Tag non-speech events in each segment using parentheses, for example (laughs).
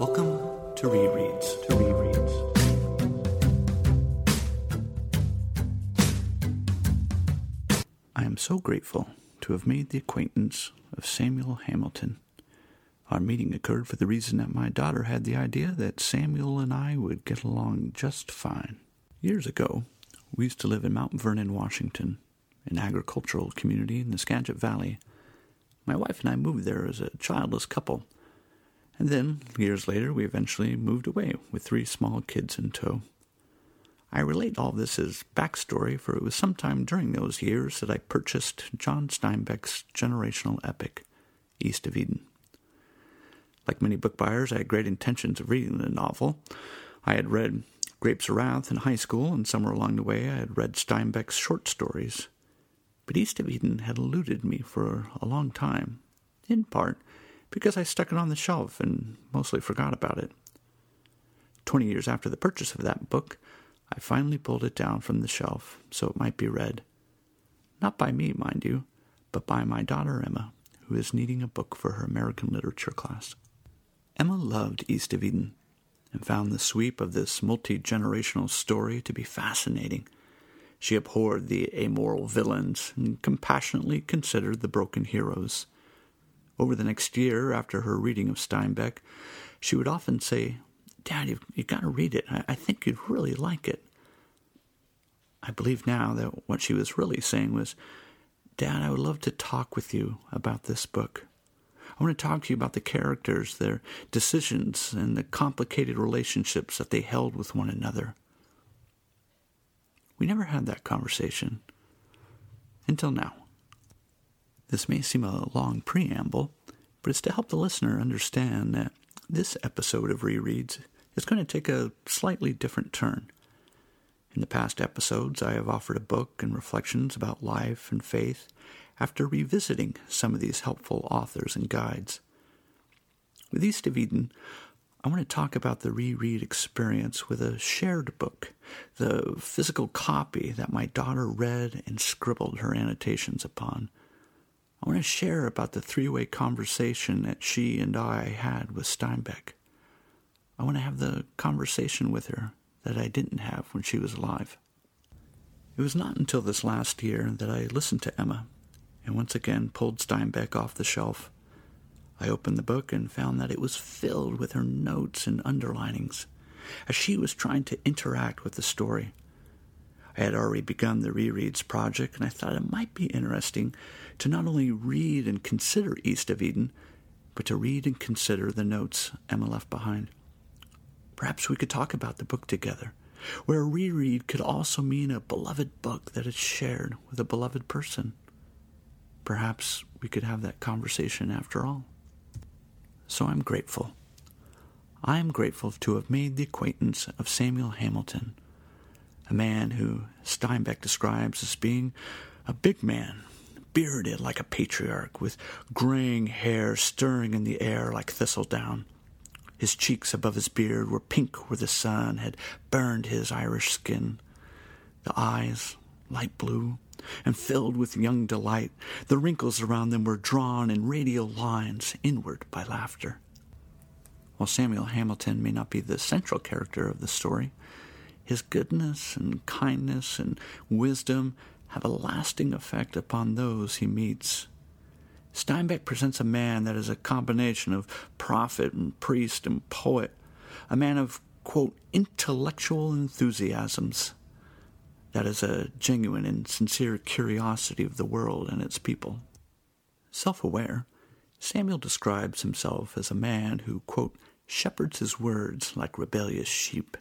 Welcome to Rereads. To Rereads. I am so grateful to have made the acquaintance of Samuel Hamilton. Our meeting occurred for the reason that my daughter had the idea that Samuel and I would get along just fine. Years ago, we used to live in Mount Vernon, Washington, an agricultural community in the Skagit Valley. My wife and I moved there as a childless couple, and then, years later, we eventually moved away with three small kids in tow. I relate all this as backstory, for it was sometime during those years that I purchased John Steinbeck's generational epic, East of Eden. Like many book buyers, I had great intentions of reading the novel. I had read Grapes of Wrath in high school, and somewhere along the way I had read Steinbeck's short stories. But East of Eden had eluded me for a long time, in part because I stuck it on the shelf and mostly forgot about it. Twenty years after the purchase of that book, I finally pulled it down from the shelf so it might be read. Not by me, mind you, but by my daughter Emma, who is needing a book for her American literature class. Emma loved East of Eden and found the sweep of this multi generational story to be fascinating. She abhorred the amoral villains and compassionately considered the broken heroes. Over the next year, after her reading of Steinbeck, she would often say, Dad, you've, you've got to read it. I, I think you'd really like it. I believe now that what she was really saying was, Dad, I would love to talk with you about this book. I want to talk to you about the characters, their decisions, and the complicated relationships that they held with one another. We never had that conversation until now. This may seem a long preamble, but it's to help the listener understand that this episode of Rereads is going to take a slightly different turn. In the past episodes, I have offered a book and reflections about life and faith after revisiting some of these helpful authors and guides. With East of Eden, I want to talk about the reread experience with a shared book, the physical copy that my daughter read and scribbled her annotations upon. Want to share about the three way conversation that she and I had with Steinbeck. I want to have the conversation with her that I didn't have when she was alive. It was not until this last year that I listened to Emma and once again pulled Steinbeck off the shelf. I opened the book and found that it was filled with her notes and underlinings as she was trying to interact with the story. I had already begun the rereads project, and I thought it might be interesting to not only read and consider East of Eden, but to read and consider the notes Emma left behind. Perhaps we could talk about the book together, where a reread could also mean a beloved book that is shared with a beloved person. Perhaps we could have that conversation after all. So I'm grateful. I am grateful to have made the acquaintance of Samuel Hamilton, a man who Steinbeck describes as being a big man, bearded like a patriarch, with graying hair stirring in the air like thistledown. His cheeks above his beard were pink where the sun had burned his Irish skin. The eyes, light blue, and filled with young delight, the wrinkles around them were drawn in radial lines inward by laughter. While Samuel Hamilton may not be the central character of the story, his goodness and kindness and wisdom have a lasting effect upon those he meets. Steinbeck presents a man that is a combination of prophet and priest and poet, a man of, quote, intellectual enthusiasms. That is a genuine and sincere curiosity of the world and its people. Self aware, Samuel describes himself as a man who, quote, shepherds his words like rebellious sheep.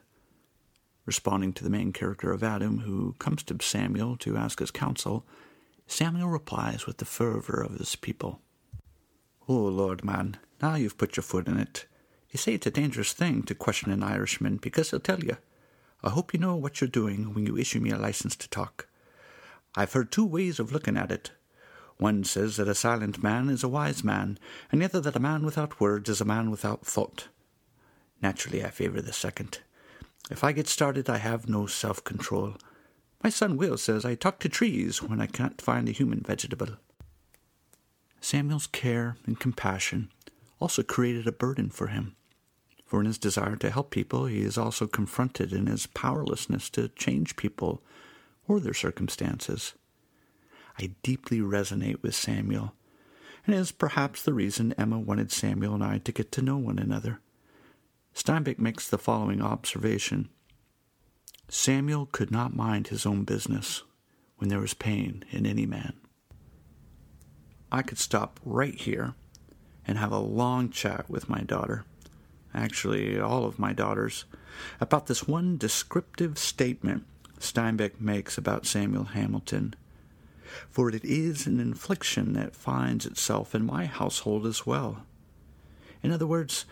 Responding to the main character of Adam, who comes to Samuel to ask his counsel, Samuel replies with the fervor of his people. Oh, Lord, man, now you've put your foot in it. You say it's a dangerous thing to question an Irishman because he'll tell you. I hope you know what you're doing when you issue me a license to talk. I've heard two ways of looking at it. One says that a silent man is a wise man, and the other that a man without words is a man without thought. Naturally, I favor the second. If I get started, I have no self control. My son Will says I talk to trees when I can't find a human vegetable. Samuel's care and compassion also created a burden for him, For in his desire to help people, he is also confronted in his powerlessness to change people or their circumstances. I deeply resonate with Samuel, and is perhaps the reason Emma wanted Samuel and I to get to know one another. Steinbeck makes the following observation Samuel could not mind his own business when there was pain in any man. I could stop right here and have a long chat with my daughter actually all of my daughters, about this one descriptive statement Steinbeck makes about Samuel Hamilton. For it is an infliction that finds itself in my household as well. In other words,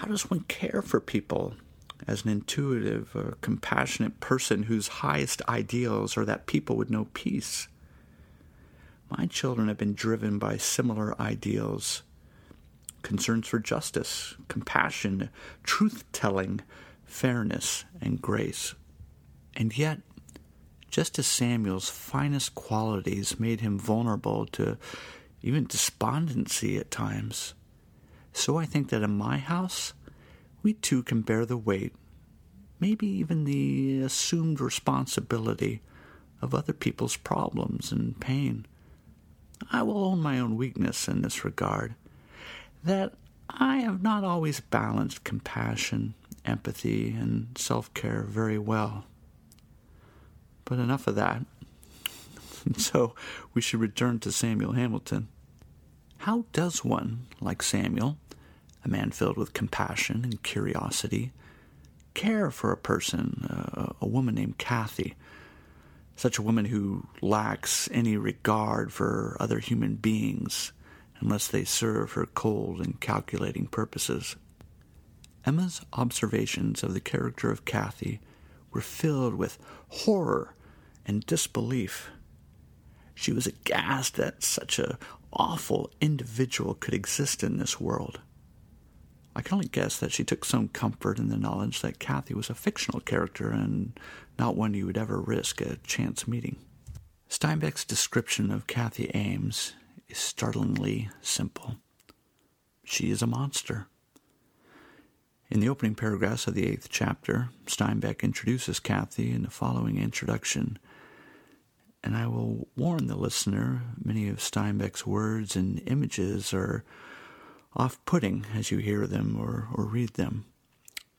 how does one care for people as an intuitive, uh, compassionate person whose highest ideals are that people would know peace? My children have been driven by similar ideals concerns for justice, compassion, truth telling, fairness, and grace. And yet, just as Samuel's finest qualities made him vulnerable to even despondency at times, so I think that in my house, we too can bear the weight, maybe even the assumed responsibility of other people's problems and pain. I will own my own weakness in this regard that I have not always balanced compassion, empathy, and self care very well. But enough of that. (laughs) so we should return to Samuel Hamilton. How does one, like Samuel, a man filled with compassion and curiosity, care for a person, uh, a woman named Cathy, such a woman who lacks any regard for other human beings, unless they serve her cold and calculating purposes. Emma's observations of the character of Cathy were filled with horror and disbelief. She was aghast at such a awful individual could exist in this world. I can only guess that she took some comfort in the knowledge that Cathy was a fictional character and not one you would ever risk a chance meeting. Steinbeck's description of Cathy Ames is startlingly simple. She is a monster. In the opening paragraphs of the eighth chapter, Steinbeck introduces Cathy in the following introduction. And I will warn the listener many of Steinbeck's words and images are off putting as you hear them or, or read them.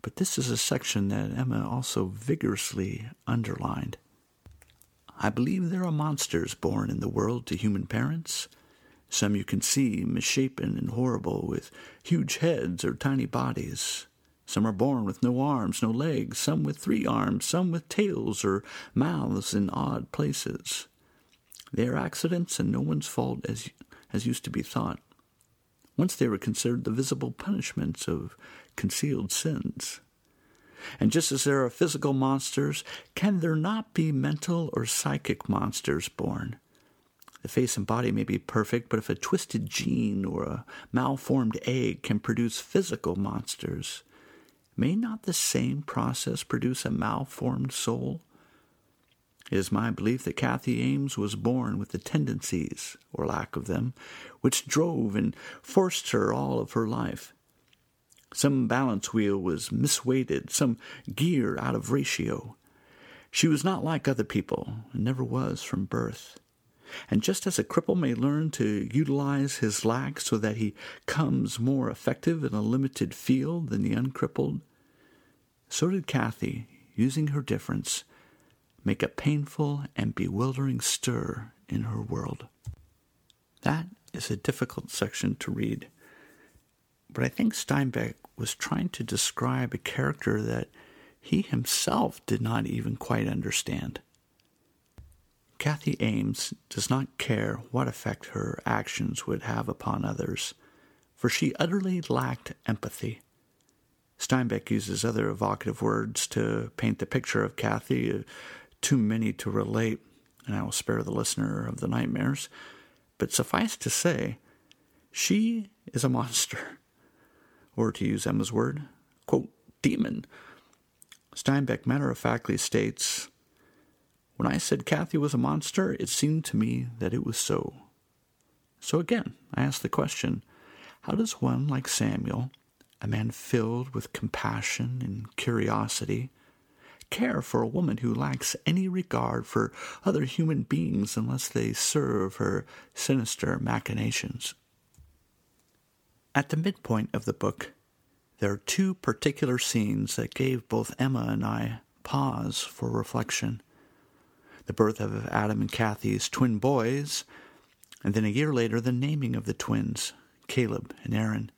But this is a section that Emma also vigorously underlined. I believe there are monsters born in the world to human parents some you can see misshapen and horrible, with huge heads or tiny bodies. Some are born with no arms, no legs, some with three arms, some with tails or mouths in odd places. They are accidents and no one's fault as, as used to be thought. Once they were considered the visible punishments of concealed sins. And just as there are physical monsters, can there not be mental or psychic monsters born? The face and body may be perfect, but if a twisted gene or a malformed egg can produce physical monsters, may not the same process produce a malformed soul? It is my belief that Cathy Ames was born with the tendencies, or lack of them, which drove and forced her all of her life. Some balance wheel was misweighted, some gear out of ratio. She was not like other people, and never was from birth. And just as a cripple may learn to utilize his lack so that he comes more effective in a limited field than the uncrippled, so did Cathy, using her difference, make a painful and bewildering stir in her world. That is a difficult section to read, but I think Steinbeck was trying to describe a character that he himself did not even quite understand. Cathy Ames does not care what effect her actions would have upon others, for she utterly lacked empathy. Steinbeck uses other evocative words to paint the picture of Cathy, uh, too many to relate, and I will spare the listener of the nightmares. But suffice to say, she is a monster. Or to use Emma's word, quote, demon. Steinbeck matter of factly states when I said Cathy was a monster, it seemed to me that it was so. So again, I ask the question how does one like Samuel, a man filled with compassion and curiosity, care for a woman who lacks any regard for other human beings unless they serve her sinister machinations. At the midpoint of the book, there are two particular scenes that gave both Emma and I pause for reflection. The birth of Adam and Cathy's twin boys, and then a year later the naming of the twins, Caleb and Aron.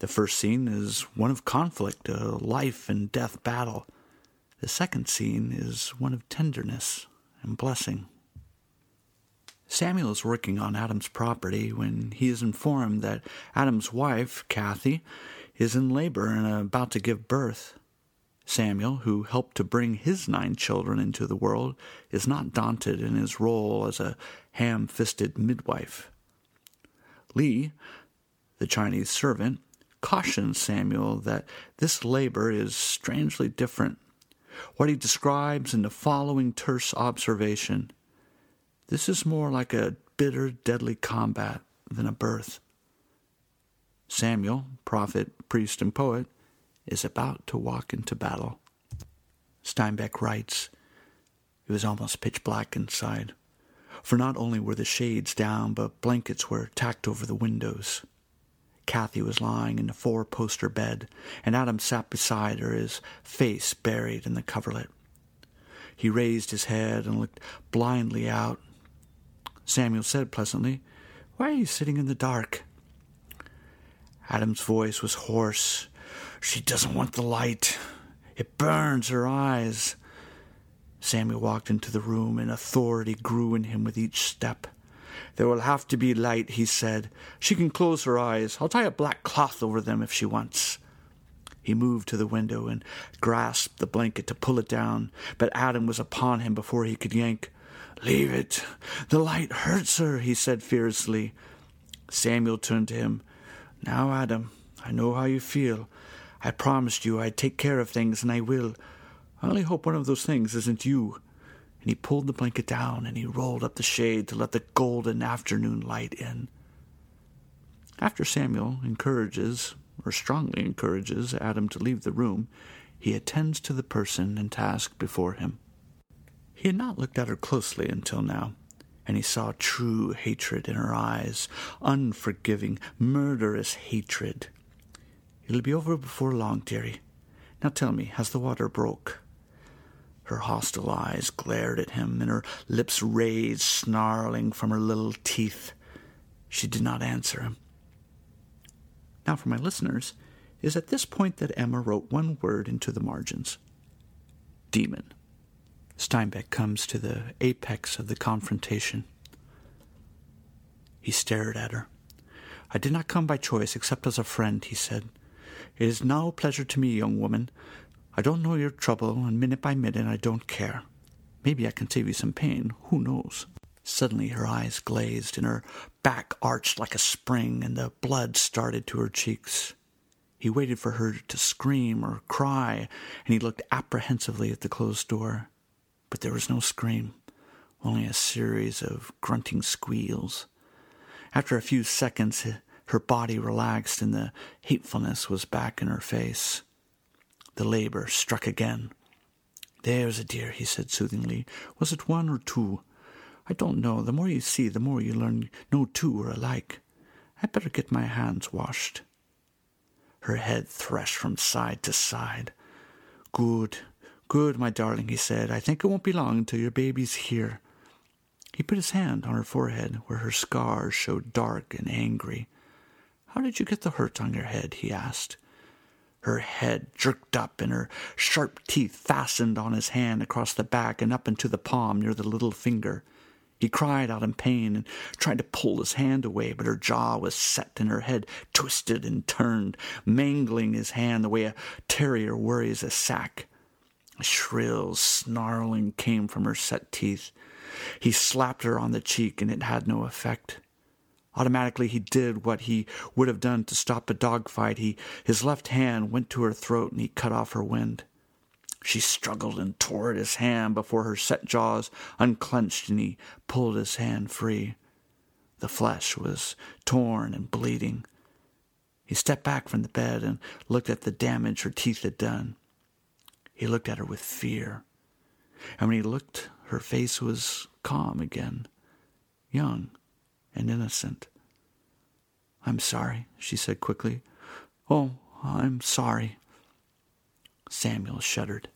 The first scene is one of conflict, a life and death battle. The second scene is one of tenderness and blessing. Samuel is working on Adam's property when he is informed that Adam's wife, Cathy, is in labor and about to give birth. Samuel, who helped to bring his nine children into the world, is not daunted in his role as a ham fisted midwife. Lee, the Chinese servant, cautions Samuel that this labor is strangely different. What he describes in the following terse observation this is more like a bitter, deadly combat than a birth. Samuel, prophet, priest, and poet, is about to walk into battle. Steinbeck writes, It was almost pitch black inside, for not only were the shades down, but blankets were tacked over the windows. Cathy was lying in the four poster bed, and Adam sat beside her, his face buried in the coverlet. He raised his head and looked blindly out Samuel said pleasantly, Why are you sitting in the dark? Adam's voice was hoarse. She doesn't want the light. It burns her eyes. Samuel walked into the room, and authority grew in him with each step. There will have to be light, he said. She can close her eyes. I'll tie a black cloth over them if she wants. He moved to the window and grasped the blanket to pull it down, but Adam was upon him before he could yank. Leave it. The light hurts her, he said fiercely. Samuel turned to him. Now, Adam, I know how you feel. I promised you I'd take care of things, and I will. I only hope one of those things isn't you. And he pulled the blanket down and he rolled up the shade to let the golden afternoon light in. After Samuel encourages, or strongly encourages, Adam to leave the room, he attends to the person and task before him. He had not looked at her closely until now, and he saw true hatred in her eyes, unforgiving, murderous hatred. It'll be over before long, dearie. Now tell me, has the water broke? Her hostile eyes glared at him, and her lips raised, snarling from her little teeth. She did not answer him. Now, for my listeners, it is at this point that Emma wrote one word into the margins demon. Steinbeck comes to the apex of the confrontation. He stared at her. I did not come by choice except as a friend, he said. It is no pleasure to me, young woman. I don't know your trouble, and minute by minute I don't care. Maybe I can save you some pain. Who knows? Suddenly her eyes glazed, and her back arched like a spring, and the blood started to her cheeks. He waited for her to scream or cry, and he looked apprehensively at the closed door but there was no scream, only a series of grunting squeals. After a few seconds, her body relaxed and the hatefulness was back in her face. The labor struck again. There's a dear, he said soothingly. Was it one or two? I don't know. The more you see, the more you learn no two are alike. I'd better get my hands washed. Her head threshed from side to side. Good. Good, my darling, he said. I think it won't be long until your baby's here. He put his hand on her forehead, where her scars showed dark and angry. How did you get the hurt on your head? he asked. Her head jerked up, and her sharp teeth fastened on his hand across the back and up into the palm near the little finger. He cried out in pain and tried to pull his hand away, but her jaw was set and her head twisted and turned, mangling his hand the way a terrier worries a sack. A shrill snarling came from her set teeth. He slapped her on the cheek, and it had no effect. Automatically, he did what he would have done to stop a dogfight. He, his left hand went to her throat, and he cut off her wind. She struggled and tore at his hand before her set jaws unclenched, and he pulled his hand free. The flesh was torn and bleeding. He stepped back from the bed and looked at the damage her teeth had done. He looked at her with fear. And when he looked, her face was calm again, young and innocent. I'm sorry, she said quickly. Oh, I'm sorry. Samuel shuddered.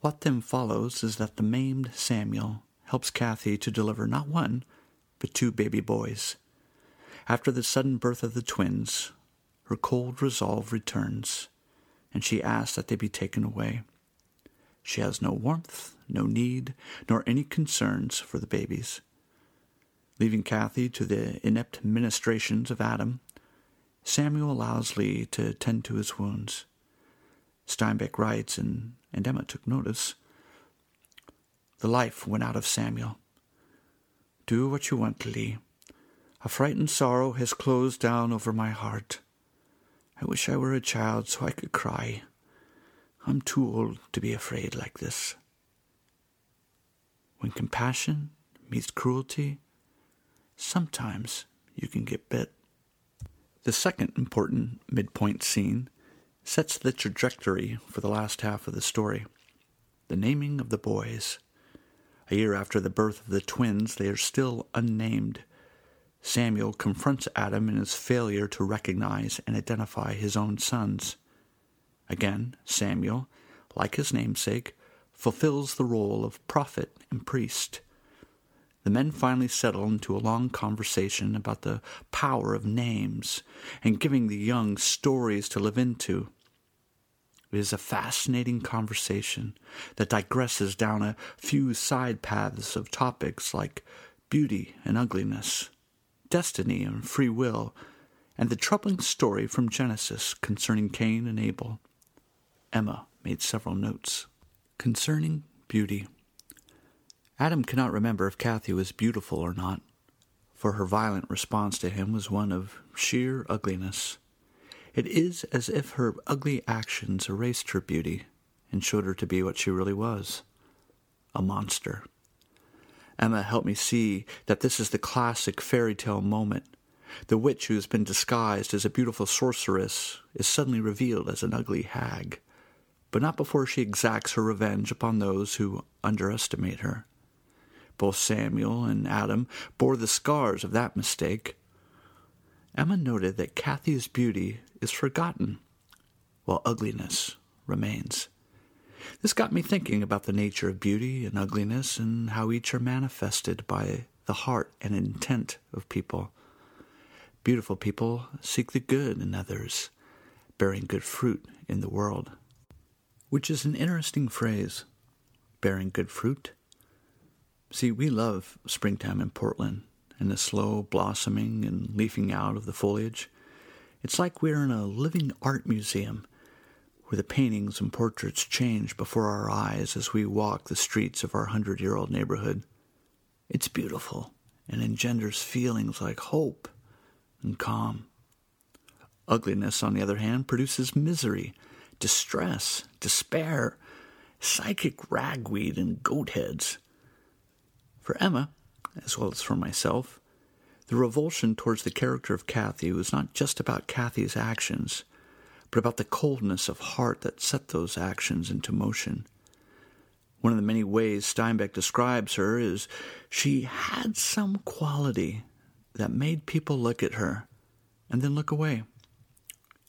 What then follows is that the maimed Samuel helps Cathy to deliver not one, but two baby boys. After the sudden birth of the twins, her cold resolve returns, and she asks that they be taken away. She has no warmth, no need, nor any concerns for the babies. Leaving Cathy to the inept ministrations of Adam, Samuel allows Lee to tend to his wounds. Steinbeck writes, and, and Emma took notice, The life went out of Samuel. Do what you want, Lee. A frightened sorrow has closed down over my heart. I wish I were a child so I could cry. I'm too old to be afraid like this. When compassion meets cruelty, sometimes you can get bit. The second important midpoint scene sets the trajectory for the last half of the story the naming of the boys. A year after the birth of the twins, they are still unnamed. Samuel confronts Adam in his failure to recognize and identify his own sons. Again, Samuel, like his namesake, fulfills the role of prophet and priest. The men finally settle into a long conversation about the power of names and giving the young stories to live into. It is a fascinating conversation that digresses down a few side paths of topics like beauty and ugliness, destiny and free will, and the troubling story from Genesis concerning Cain and Abel. Emma made several notes. Concerning beauty, Adam cannot remember if Cathy was beautiful or not, for her violent response to him was one of sheer ugliness. It is as if her ugly actions erased her beauty and showed her to be what she really was a monster. Emma helped me see that this is the classic fairy tale moment. The witch who has been disguised as a beautiful sorceress is suddenly revealed as an ugly hag, but not before she exacts her revenge upon those who underestimate her. Both Samuel and Adam bore the scars of that mistake. Emma noted that Cathy's beauty is forgotten, while ugliness remains. This got me thinking about the nature of beauty and ugliness and how each are manifested by the heart and intent of people. Beautiful people seek the good in others, bearing good fruit in the world. Which is an interesting phrase, bearing good fruit. See, we love springtime in Portland and the slow blossoming and leafing out of the foliage. It's like we're in a living art museum where the paintings and portraits change before our eyes as we walk the streets of our hundred year old neighborhood. It's beautiful and engenders feelings like hope and calm. Ugliness, on the other hand, produces misery, distress, despair, psychic ragweed, and goat heads. For Emma, as well as for myself, the revulsion towards the character of Cathy was not just about Cathy's actions, but about the coldness of heart that set those actions into motion. One of the many ways Steinbeck describes her is she had some quality that made people look at her and then look away,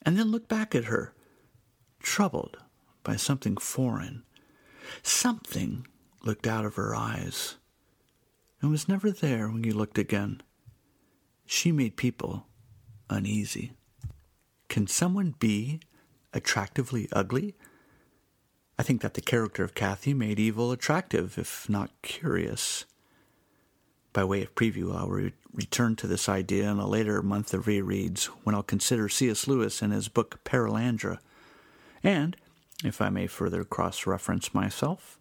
and then look back at her, troubled by something foreign. Something looked out of her eyes and was never there when you looked again. She made people uneasy. Can someone be attractively ugly? I think that the character of Cathy made evil attractive, if not curious. By way of preview, I'll re- return to this idea in a later month of rereads when I'll consider C.S. Lewis and his book Perelandra. And, if I may further cross reference myself,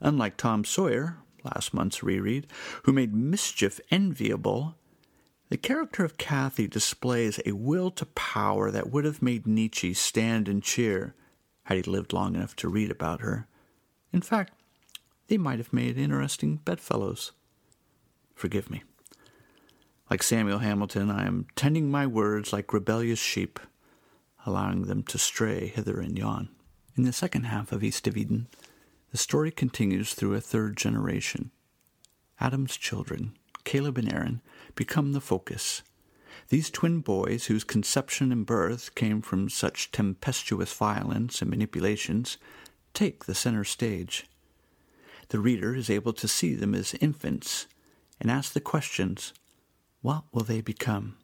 unlike Tom Sawyer, last month's reread, who made mischief enviable the character of Cathy displays a will to power that would have made Nietzsche stand and cheer had he lived long enough to read about her. In fact, they might have made interesting bedfellows. Forgive me. Like Samuel Hamilton, I am tending my words like rebellious sheep, allowing them to stray hither and yon. In the second half of East of Eden, the story continues through a third generation. Adam's children, Caleb and Aron, become the focus. These twin boys, whose conception and birth came from such tempestuous violence and manipulations, take the center stage. The reader is able to see them as infants and ask the questions what will they become?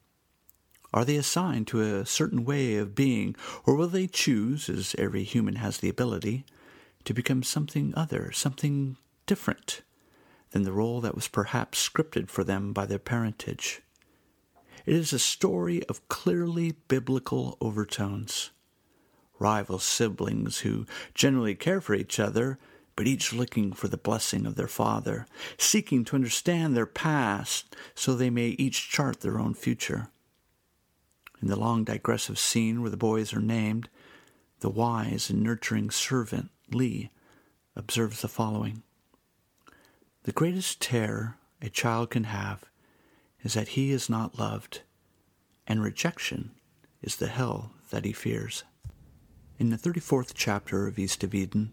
Are they assigned to a certain way of being, or will they choose, as every human has the ability, to become something other, something different than the role that was perhaps scripted for them by their parentage? It is a story of clearly biblical overtones. Rival siblings who generally care for each other but each looking for the blessing of their Father, seeking to understand their past so they may each chart their own future. In the long digressive scene where the boys are named, the wise and nurturing servant, Lee, observes the following The greatest terror a child can have is that he is not loved, and rejection is the hell that he fears. In the 34th chapter of East of Eden,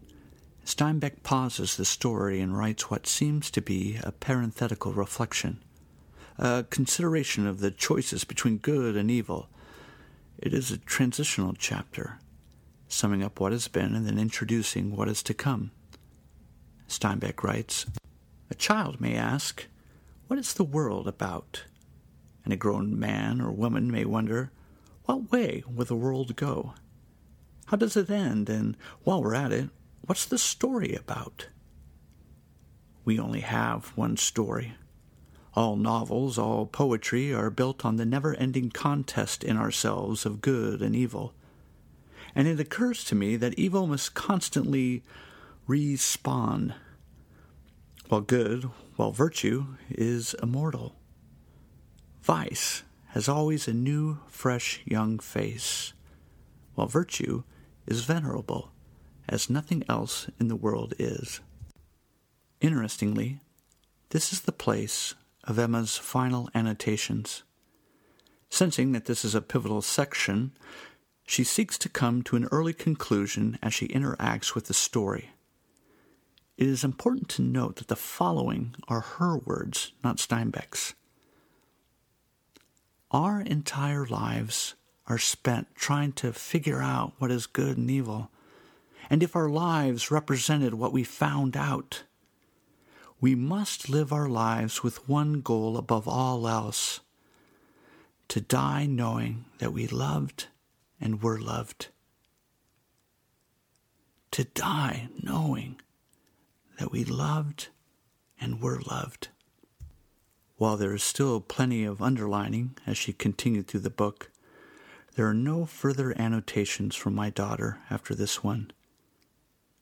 Steinbeck pauses the story and writes what seems to be a parenthetical reflection, a consideration of the choices between good and evil. It is a transitional chapter, summing up what has been and then introducing what is to come. Steinbeck writes, A child may ask, What is the world about? And a grown man or woman may wonder, What way will the world go? How does it end? And while we're at it, What's the story about? We only have one story. All novels, all poetry are built on the never ending contest in ourselves of good and evil. And it occurs to me that evil must constantly respawn, while good, while virtue is immortal. Vice has always a new, fresh, young face, while virtue is venerable as nothing else in the world is. Interestingly, this is the place of Emma's final annotations. Sensing that this is a pivotal section, she seeks to come to an early conclusion as she interacts with the story. It is important to note that the following are her words, not Steinbeck's. Our entire lives are spent trying to figure out what is good and evil and if our lives represented what we found out, we must live our lives with one goal above all else to die knowing that we loved and were loved. To die knowing that we loved and were loved. While there is still plenty of underlining as she continued through the book, there are no further annotations from my daughter after this one.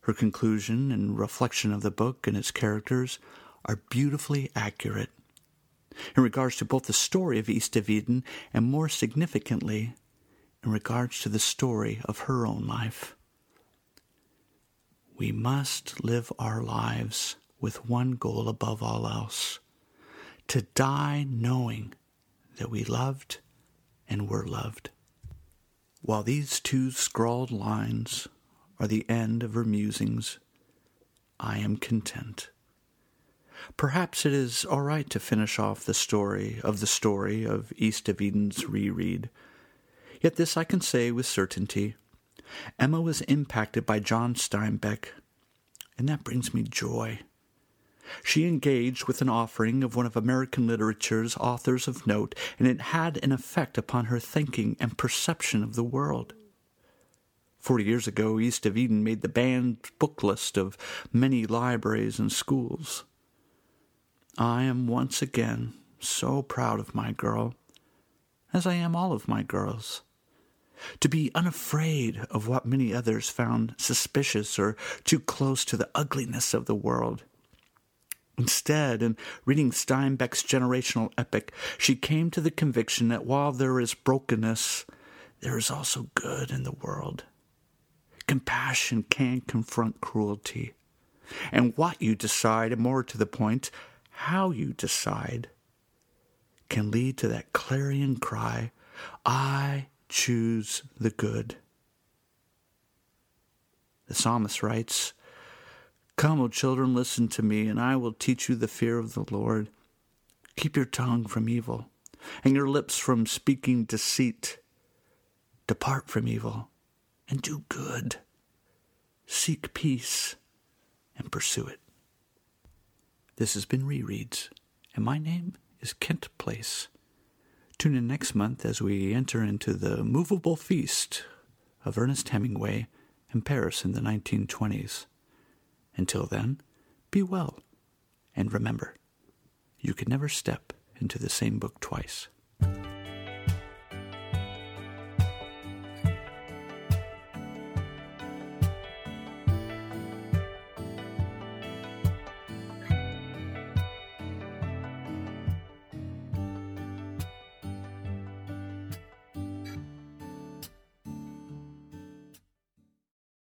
Her conclusion and reflection of the book and its characters are beautifully accurate. In regards to both the story of East of Eden and more significantly, in regards to the story of her own life. We must live our lives with one goal above all else to die knowing that we loved and were loved. While these two scrawled lines are the end of her musings, I am content. Perhaps it is all right to finish off the story of the story of East of Eden's reread. Yet this I can say with certainty. Emma was impacted by John Steinbeck, and that brings me joy. She engaged with an offering of one of American literature's authors of note, and it had an effect upon her thinking and perception of the world. Forty years ago, East of Eden made the banned book list of many libraries and schools. I am once again so proud of my girl, as I am all of my girls. To be unafraid of what many others found suspicious or too close to the ugliness of the world. Instead, in reading Steinbeck's generational epic, she came to the conviction that while there is brokenness, there is also good in the world. Compassion can confront cruelty. And what you decide, and more to the point, how you decide, can lead to that clarion cry I choose the good. The psalmist writes, Come, O children, listen to me, and I will teach you the fear of the Lord. Keep your tongue from evil, and your lips from speaking deceit. Depart from evil, and do good. Seek peace, and pursue it. This has been Rereads, and my name is Kent Place. Tune in next month as we enter into the movable feast of Ernest Hemingway in Paris in the 1920s. Until then, be well, and remember, you can never step into the same book twice.